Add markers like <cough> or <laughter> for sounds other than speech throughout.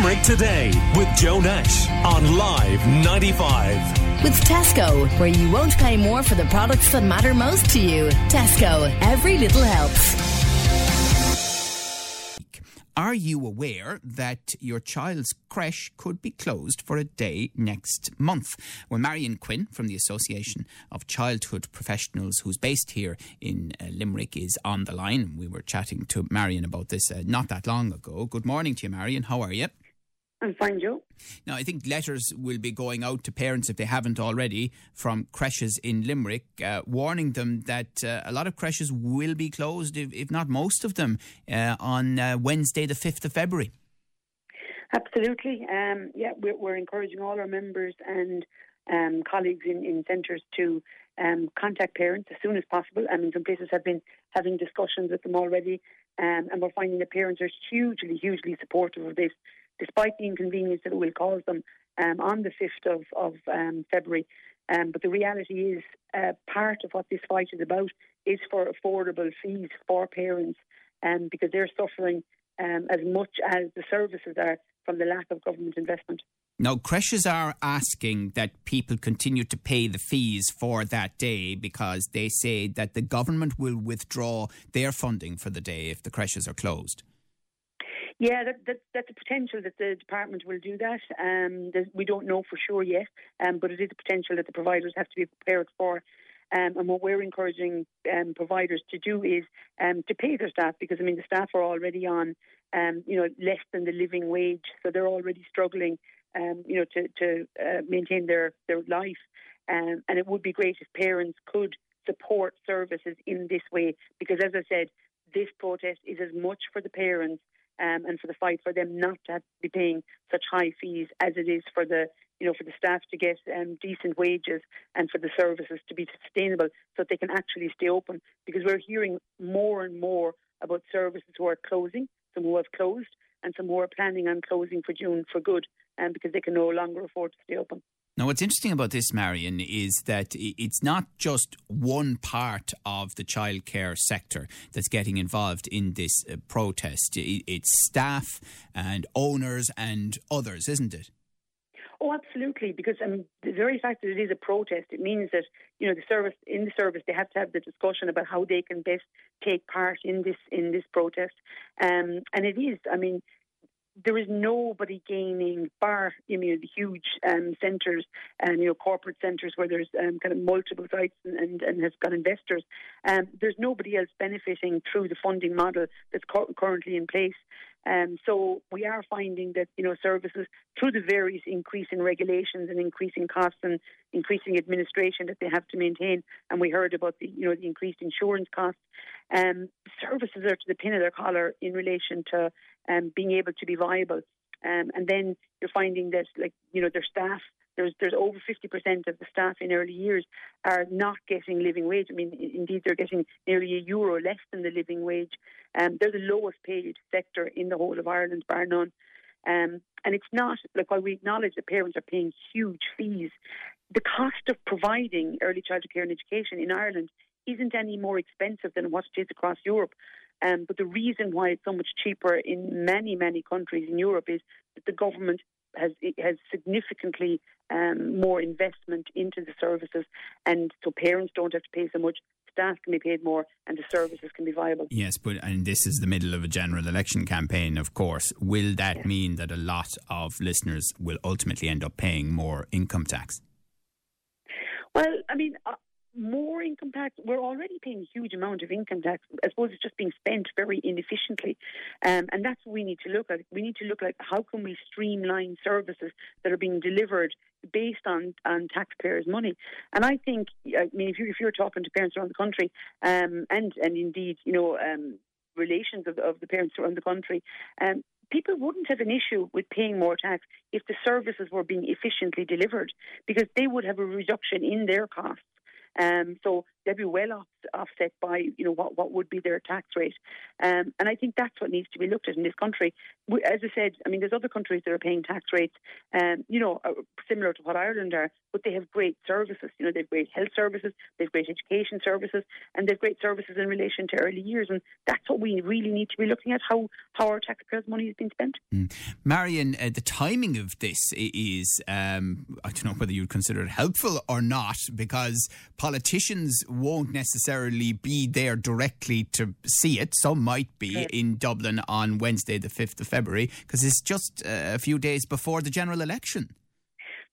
Limerick Today with Joe Nash on Live 95. With Tesco, where you won't pay more for the products that matter most to you. Tesco, every little helps. Are you aware that your child's creche could be closed for a day next month? Well, Marion Quinn from the Association of Childhood Professionals, who's based here in uh, Limerick, is on the line. We were chatting to Marion about this uh, not that long ago. Good morning to you, Marion. How are you? I'm fine, Joe. Now, I think letters will be going out to parents, if they haven't already, from creches in Limerick, uh, warning them that uh, a lot of creches will be closed, if, if not most of them, uh, on uh, Wednesday, the 5th of February. Absolutely. Um, yeah, we're, we're, encouraging all our members and um, colleagues in, in centres to um, contact parents as soon as possible. I mean, some places have been having discussions with them already, um, and we're finding that parents are hugely, hugely supportive of this despite the inconvenience that it will cause them um, on the 5th of, of um, February. Um, but the reality is, uh, part of what this fight is about is for affordable fees for parents um, because they're suffering um, as much as the services are from the lack of government investment. Now, creches are asking that people continue to pay the fees for that day because they say that the government will withdraw their funding for the day if the creches are closed. Yeah, that, that, that's a potential that the department will do that. Um, we don't know for sure yet, um, but it is a potential that the providers have to be prepared for. Um, and what we're encouraging um, providers to do is um, to pay their staff because I mean the staff are already on, um, you know, less than the living wage, so they're already struggling, um, you know, to to uh, maintain their their life. Um, and it would be great if parents could support services in this way because, as I said, this protest is as much for the parents um, and for the fight for them not to, to be paying such high fees as it is for the you know for the staff to get um, decent wages and for the services to be sustainable so that they can actually stay open because we're hearing more and more about services who are closing, some who have closed, and some who are planning on closing for June for good, um, because they can no longer afford to stay open. Now, what's interesting about this, Marion, is that it's not just one part of the childcare sector that's getting involved in this uh, protest. It's staff and owners and others, isn't it? Oh, absolutely. Because the very fact that it is a protest, it means that you know the service in the service they have to have the discussion about how they can best take part in this in this protest. Um, and it is, I mean, there is nobody gaining, bar you know the huge um, centres and you know corporate centres where there's um, kind of multiple sites and, and, and has got investors. Um, there's nobody else benefiting through the funding model that's cu- currently in place. Um, so we are finding that you know services through the various increasing regulations and increasing costs and increasing administration that they have to maintain. And we heard about the you know the increased insurance costs. Um, services are to the pin of their collar in relation to um, being able to be viable. Um, and then you're finding that like you know their staff there's there's over 50% of the staff in early years are not getting living wage. I mean, indeed, they're getting nearly a euro less than the living wage. Um, they're the lowest paid sector in the whole of Ireland, bar none. Um, and it's not like while we acknowledge that parents are paying huge fees, the cost of providing early childhood care and education in Ireland isn't any more expensive than what it is across Europe. Um, but the reason why it's so much cheaper in many, many countries in Europe is that the government has has significantly um, more investment into the services, and so parents don't have to pay so much. Staff can be paid more, and the services can be viable. Yes, but and this is the middle of a general election campaign, of course. Will that yes. mean that a lot of listeners will ultimately end up paying more income tax? Well, I mean, uh, more income tax. We're already paying a huge amount of income tax. I suppose it's just being spent very inefficiently, um, and that's what we need to look at. We need to look at how can we streamline services that are being delivered based on, on taxpayers' money. And I think, I mean, if, you, if you're talking to parents around the country, um, and and indeed, you know, um, relations of, of the parents around the country, um, people wouldn't have an issue with paying more tax if the services were being efficiently delivered because they would have a reduction in their costs. Um, so they'd be well off, offset by you know what, what would be their tax rate. Um, and I think that's what needs to be looked at in this country. We, as I said, I mean, there's other countries that are paying tax rates, um, you know, uh, similar to what Ireland are, but they have great services. You know, they've great health services, they've great education services, and they've great services in relation to early years. And that's what we really need to be looking at how how our taxpayers' money is being spent. Mm. Marion, uh, the timing of this is, um, I don't know whether you'd consider it helpful or not, because politicians won't necessarily be there directly to see it. Some might be in Dublin on Wednesday, the 5th of February, because it's just uh, a few days before the general election.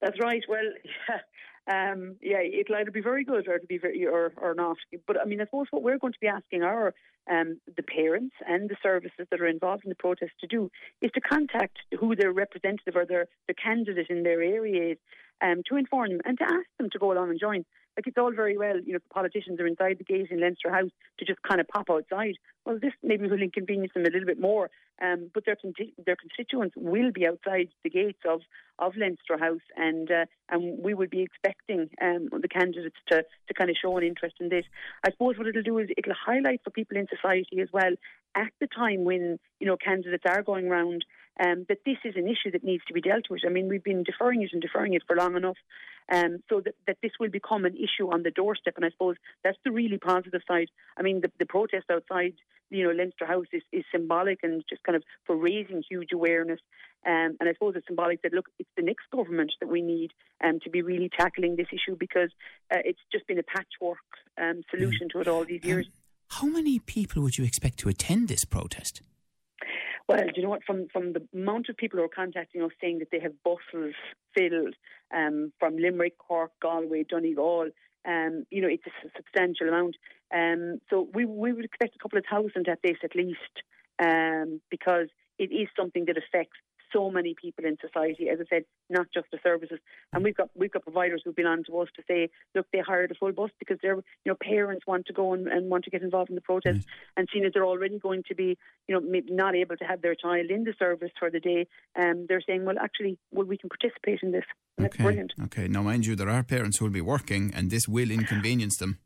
That's right. Well, yeah. <laughs> Um, yeah, it'll either be very good or it'll be very or, or not. But I mean, I suppose what we're going to be asking our um, the parents and the services that are involved in the protest to do is to contact who their representative or their the candidate in their area is um, to inform them and to ask them to go along and join. Like it's all very well, you know, the politicians are inside the gate in Leinster House to just kind of pop outside. Well, this maybe will inconvenience them a little bit more, um, but their their constituents will be outside the gates of, of Leinster House, and uh, and we would be expecting um, the candidates to to kind of show an interest in this. I suppose what it'll do is it'll highlight for people in society as well at the time when you know candidates are going around um, that this is an issue that needs to be dealt with. I mean, we've been deferring it and deferring it for long enough, um, so that, that this will become an issue on the doorstep. And I suppose that's the really positive side. I mean, the, the protest outside, you know, Leinster House is, is symbolic and just kind of for raising huge awareness. Um, and I suppose it's symbolic that look, it's the next government that we need um, to be really tackling this issue because uh, it's just been a patchwork um, solution to it all these years. How many people would you expect to attend this protest? Well, do you know what? From from the amount of people who are contacting us saying that they have buses filled um, from Limerick, Cork, Galway, Donegal, um, you know, it's a substantial amount. Um, so we we would expect a couple of thousand at this at least, um, because it is something that affects so many people in society. As I said, not just the services. And we've got we've got providers who've been on to us to say, look, they hired a full bus because their you know parents want to go and, and want to get involved in the protest, and seeing as they're already going to be you know not able to have their child in the service for the day, um, they're saying, well, actually, well, we can participate in this. And okay. That's brilliant. Okay. Now, mind you, there are parents who will be working, and this will inconvenience them.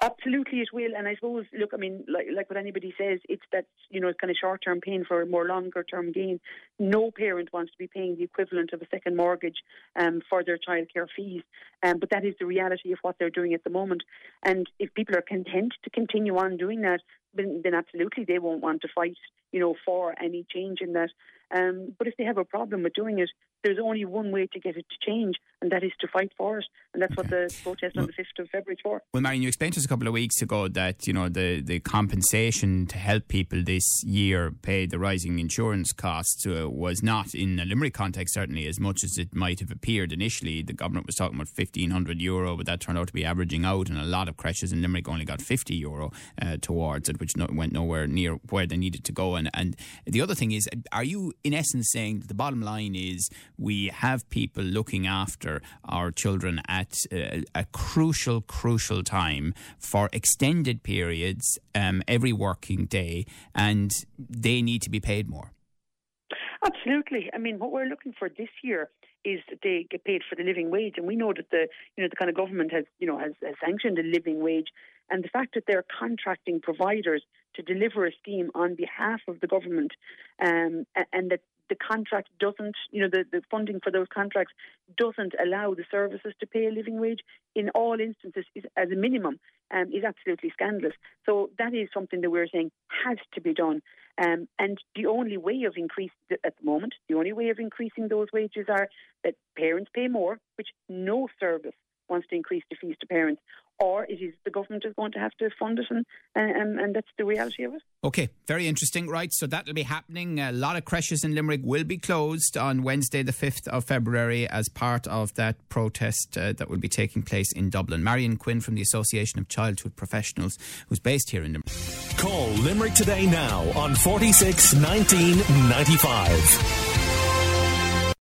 Absolutely, it will. And I suppose, look, I mean, like, like what anybody says, it's that, you know, it's kind of short term pain for a more longer term gain. No parent wants to be paying the equivalent of a second mortgage um, for their childcare fees. Um, but that is the reality of what they're doing at the moment. And if people are content to continue on doing that, then, then absolutely they won't want to fight, you know, for any change in that. Um, but if they have a problem with doing it, there's only one way to get it to change, and that is to fight for it. And that's okay. what the protest on the 5th of February is for. Well, Marion, you explained to us a couple of weeks ago that, you know, the, the compensation to help people this year pay the rising insurance costs uh, was not, in a Limerick context, certainly as much as it might have appeared initially. The government was talking about 1,500 euro, but that turned out to be averaging out, and a lot of creches in Limerick only got 50 euro uh, towards it, which no, went nowhere near where they needed to go. And, and the other thing is, are you, in essence, saying that the bottom line is we have people looking after our children at uh, a crucial, crucial time for extended periods um, every working day, and they need to be paid more. Absolutely. I mean, what we're looking for this year is that they get paid for the living wage, and we know that the you know the kind of government has you know has, has sanctioned a living wage, and the fact that they're contracting providers to deliver a scheme on behalf of the government, um, and that the contract doesn't, you know, the, the funding for those contracts doesn't allow the services to pay a living wage in all instances is, as a minimum um, is absolutely scandalous. So that is something that we're saying has to be done. Um, and the only way of increasing at the moment, the only way of increasing those wages are that parents pay more, which no service wants to increase the fees to parents, or it is the government is going to have to fund it, and, and, and that's the reality of it. Okay, very interesting. Right, so that'll be happening. A lot of creches in Limerick will be closed on Wednesday, the 5th of February, as part of that protest uh, that will be taking place in Dublin. Marion Quinn from the Association of Childhood Professionals, who's based here in Limerick. Call Limerick today now on 461995.